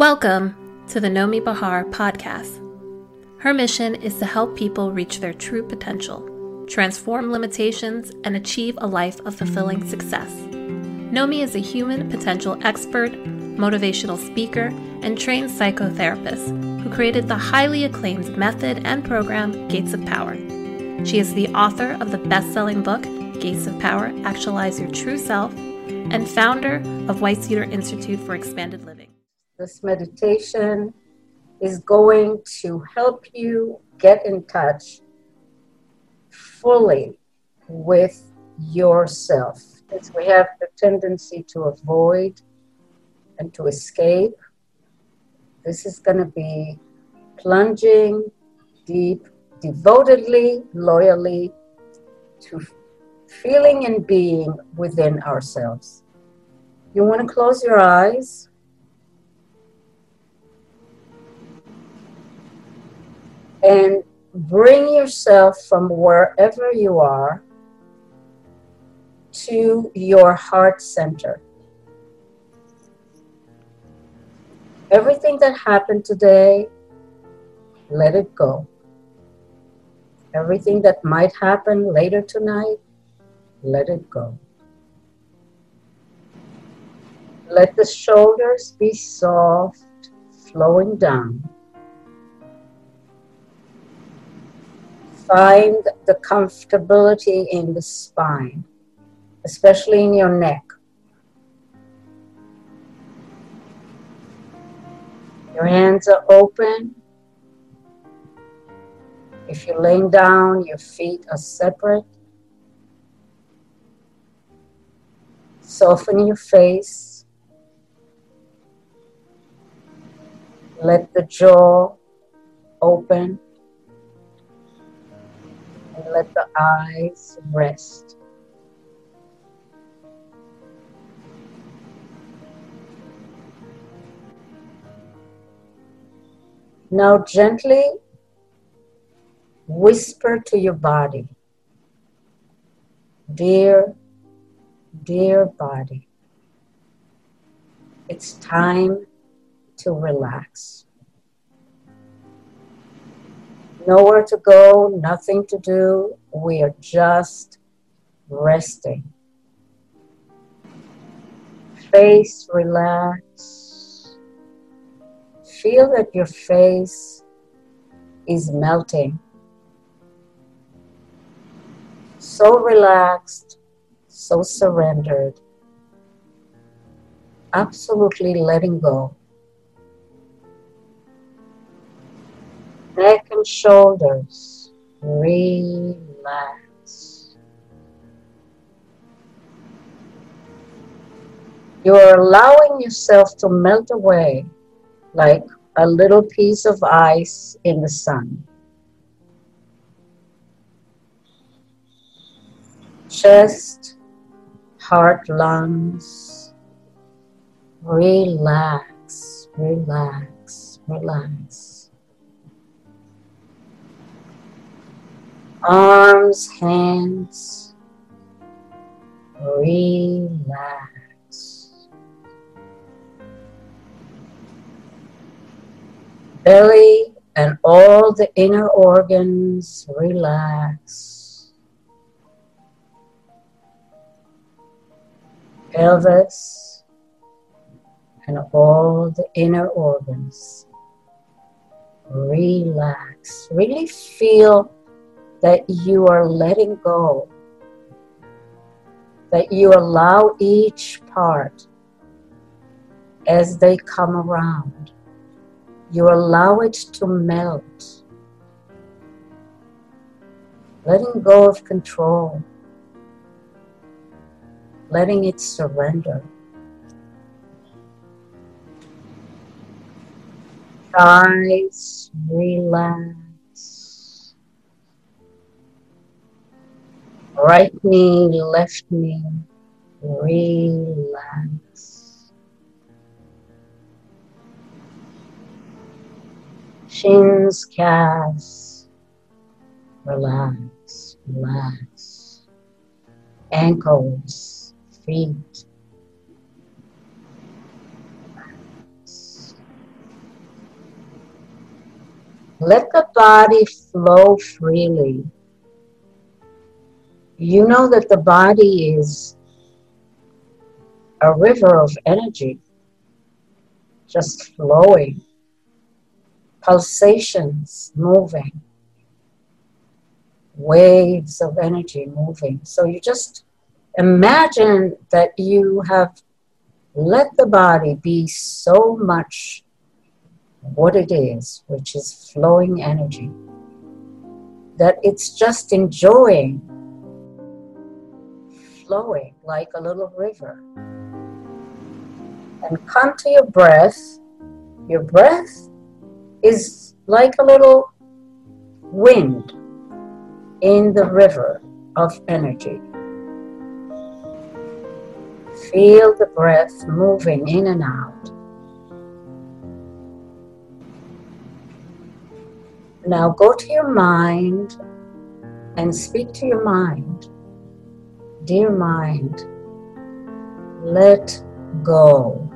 Welcome to the Nomi Bachar podcast. Her mission is to help people reach their true potential, transform limitations, and achieve a life of fulfilling success. Nomi is a human potential expert, motivational speaker, and trained psychotherapist who created the highly acclaimed method and program Gates of Power. She is the author of the best selling book, Gates of Power Actualize Your True Self, and founder of White Cedar Institute for Expanded Living. This meditation is going to help you get in touch fully with yourself. Because we have the tendency to avoid and to escape. This is going to be plunging deep, devotedly, loyally to feeling and being within ourselves. You want to close your eyes and bring yourself from wherever you are to your heart center. Everything that happened today, let it go. Everything that might happen later tonight, let it go. Let the shoulders be soft, flowing down. Find the comfortability in the spine, especially in your neck. Your hands are open. If you're laying down, your feet are separate. Soften your face. Let the jaw open and let the eyes rest. Now, gently whisper to your body, Dear, dear body, it's time to relax nowhere to go, nothing to do. We are just resting. Face relax. Feel that your face is melting. So relaxed, so surrendered, absolutely letting go. Shoulders. Relax. You are allowing yourself to melt away like a little piece of ice in the sun. Chest, heart, lungs. Relax, relax, relax. Arms, hands, relax. Belly and all the inner organs relax. Pelvis and all the inner organs relax. Really feel that you are letting go, that you allow each part as they come around. You allow it to melt, letting go of control, letting it surrender. Thighs relax. Right knee, left knee, relax. Shins, calves, relax, relax. Ankles, feet. Let the body flow freely. You know that the body is a river of energy just flowing, pulsations moving, waves of energy moving. So you just imagine that you have let the body be so much what it is, which is flowing energy, that it's just enjoying flowing like a little river. And come to your breath. Your breath is like a little wind in the river of energy. Feel the breath moving in and out. Now go to your mind and speak to your mind. Dear mind, let go.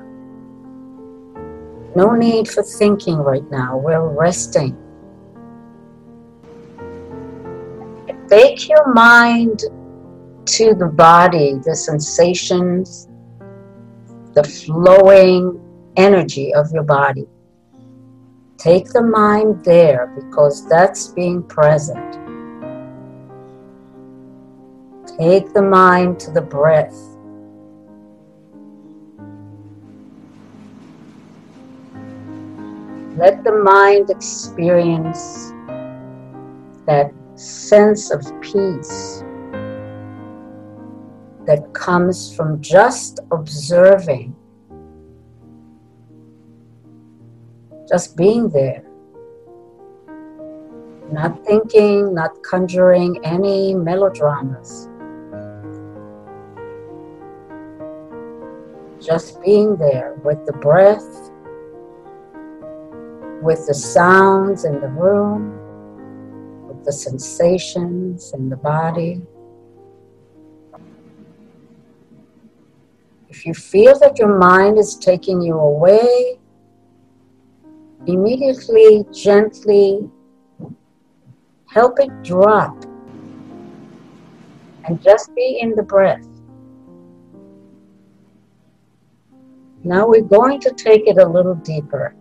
No need for thinking right now. We're resting. Take your mind to the body, the sensations, the flowing energy of your body. Take the mind there because that's being present. Take the mind to the breath. Let the mind experience that sense of peace that comes from just observing, just being there, not thinking, not conjuring any melodramas. Just being there with the breath, with the sounds in the room, with the sensations in the body. If you feel that your mind is taking you away, immediately, gently help it drop and just be in the breath. Now we're going to take it a little deeper.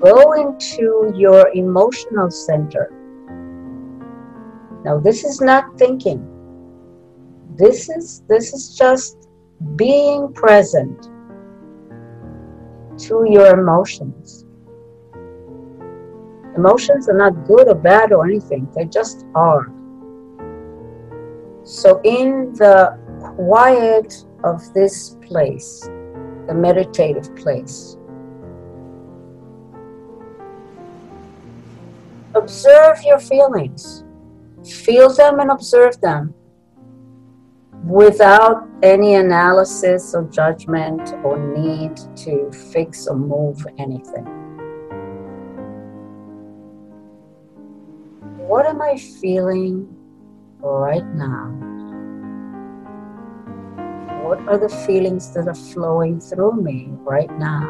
Go into your emotional center. Now, this is not thinking this is this is just being present to your emotions emotions are not good or bad or anything they just are so in the quiet of this place the meditative place observe your feelings feel them and observe them without any analysis or judgment or need to fix or move anything. What am I feeling right now? What are the feelings that are flowing through me right now?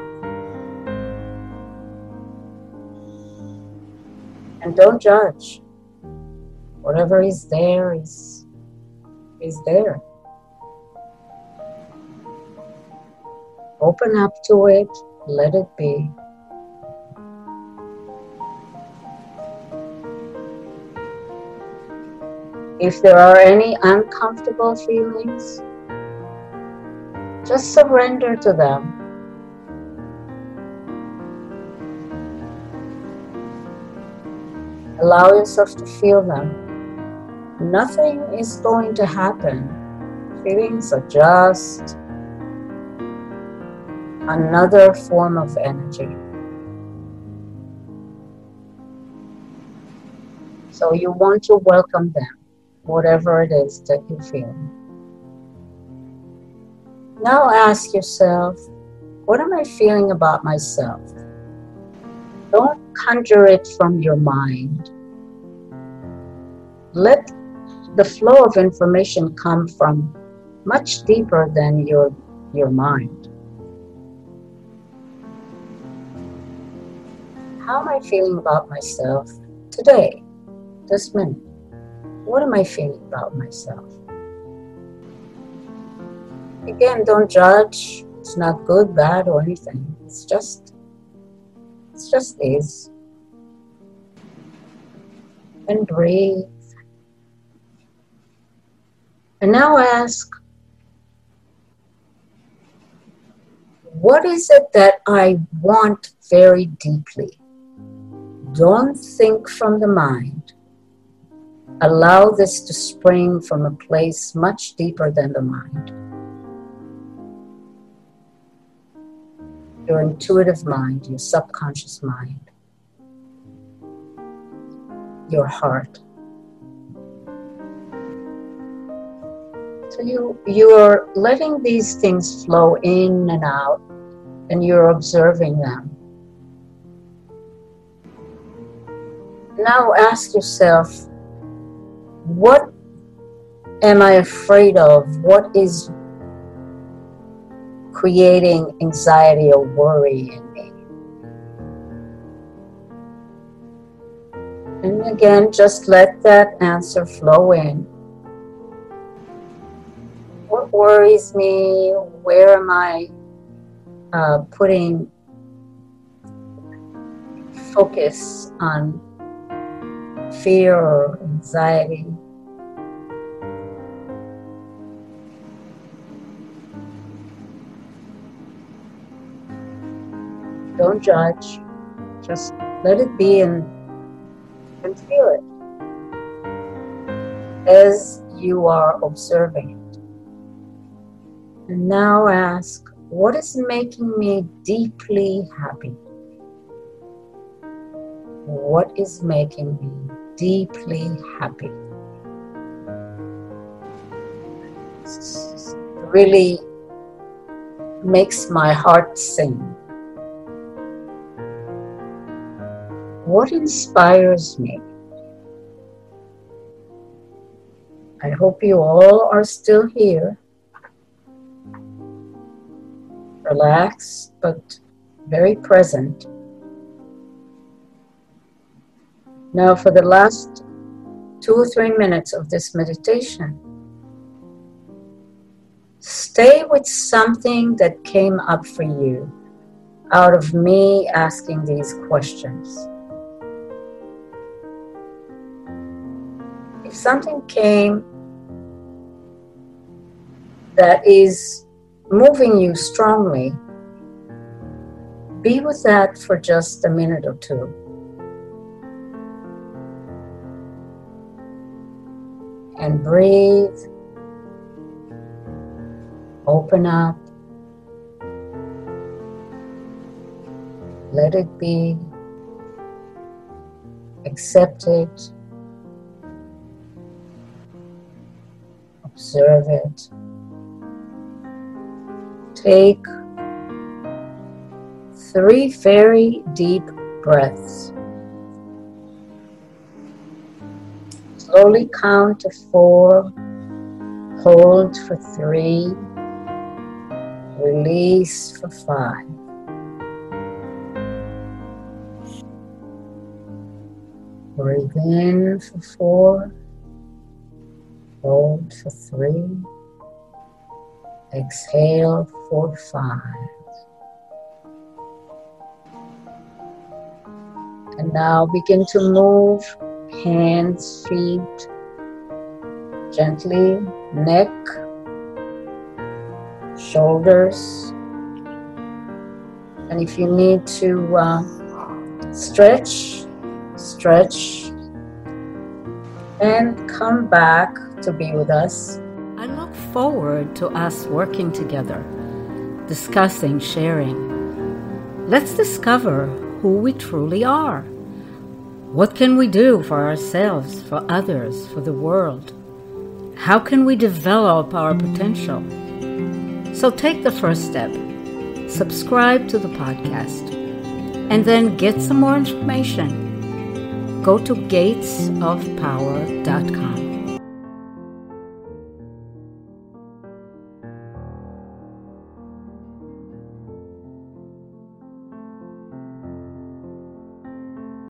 And don't judge. Whatever is there is is there. Open up to it, let it be. If there are any uncomfortable feelings, just surrender to them. Allow yourself to feel them nothing is going to happen. Feelings are just another form of energy. So you want to welcome them, whatever it is that you feel. Now ask yourself, what am I feeling about myself? Don't conjure it from your mind. Let the flow of information come from much deeper than your your mind. how am I feeling about myself today, this minute? What am I feeling about myself? Again, don't judge. It's not good, bad, or anything. It's just, it's just is. And breathe. And now ask, what is it that I want very deeply? Don't think from the mind. Allow this to spring from a place much deeper than the mind. Your intuitive mind, your subconscious mind, your heart. So you you're letting these things flow in and out and you're observing them. Now ask yourself, what am I afraid of? What is creating anxiety or worry in me? And again, just let that answer flow in what worries me? Where am I uh, putting focus on fear or anxiety? Don't judge. Just let it be and, and feel it as you are observing it. And now ask, what is making me deeply happy? What is making me deeply happy? Really makes my heart sing. What inspires me? I hope you all are still here relaxed but very present. Now, for the last two or three minutes of this meditation, stay with something that came up for you out of me asking these questions. If something came that is moving you strongly, be with that for just a minute or two. And breathe. Open up. Let it be. Accept it. Observe it. Take three very deep breaths. Slowly count to four, hold for three, release for five. Breathe in for four, hold for three, Exhale for five. And now begin to move hands, feet, gently, neck, shoulders. And if you need to uh, stretch, stretch, and come back to be with us I look forward to us working together, discussing, sharing. Let's discover who we truly are. What can we do for ourselves, for others, for the world? How can we develop our potential? So take the first step subscribe to the podcast, and then get some more information. Go to gatesofpower.com.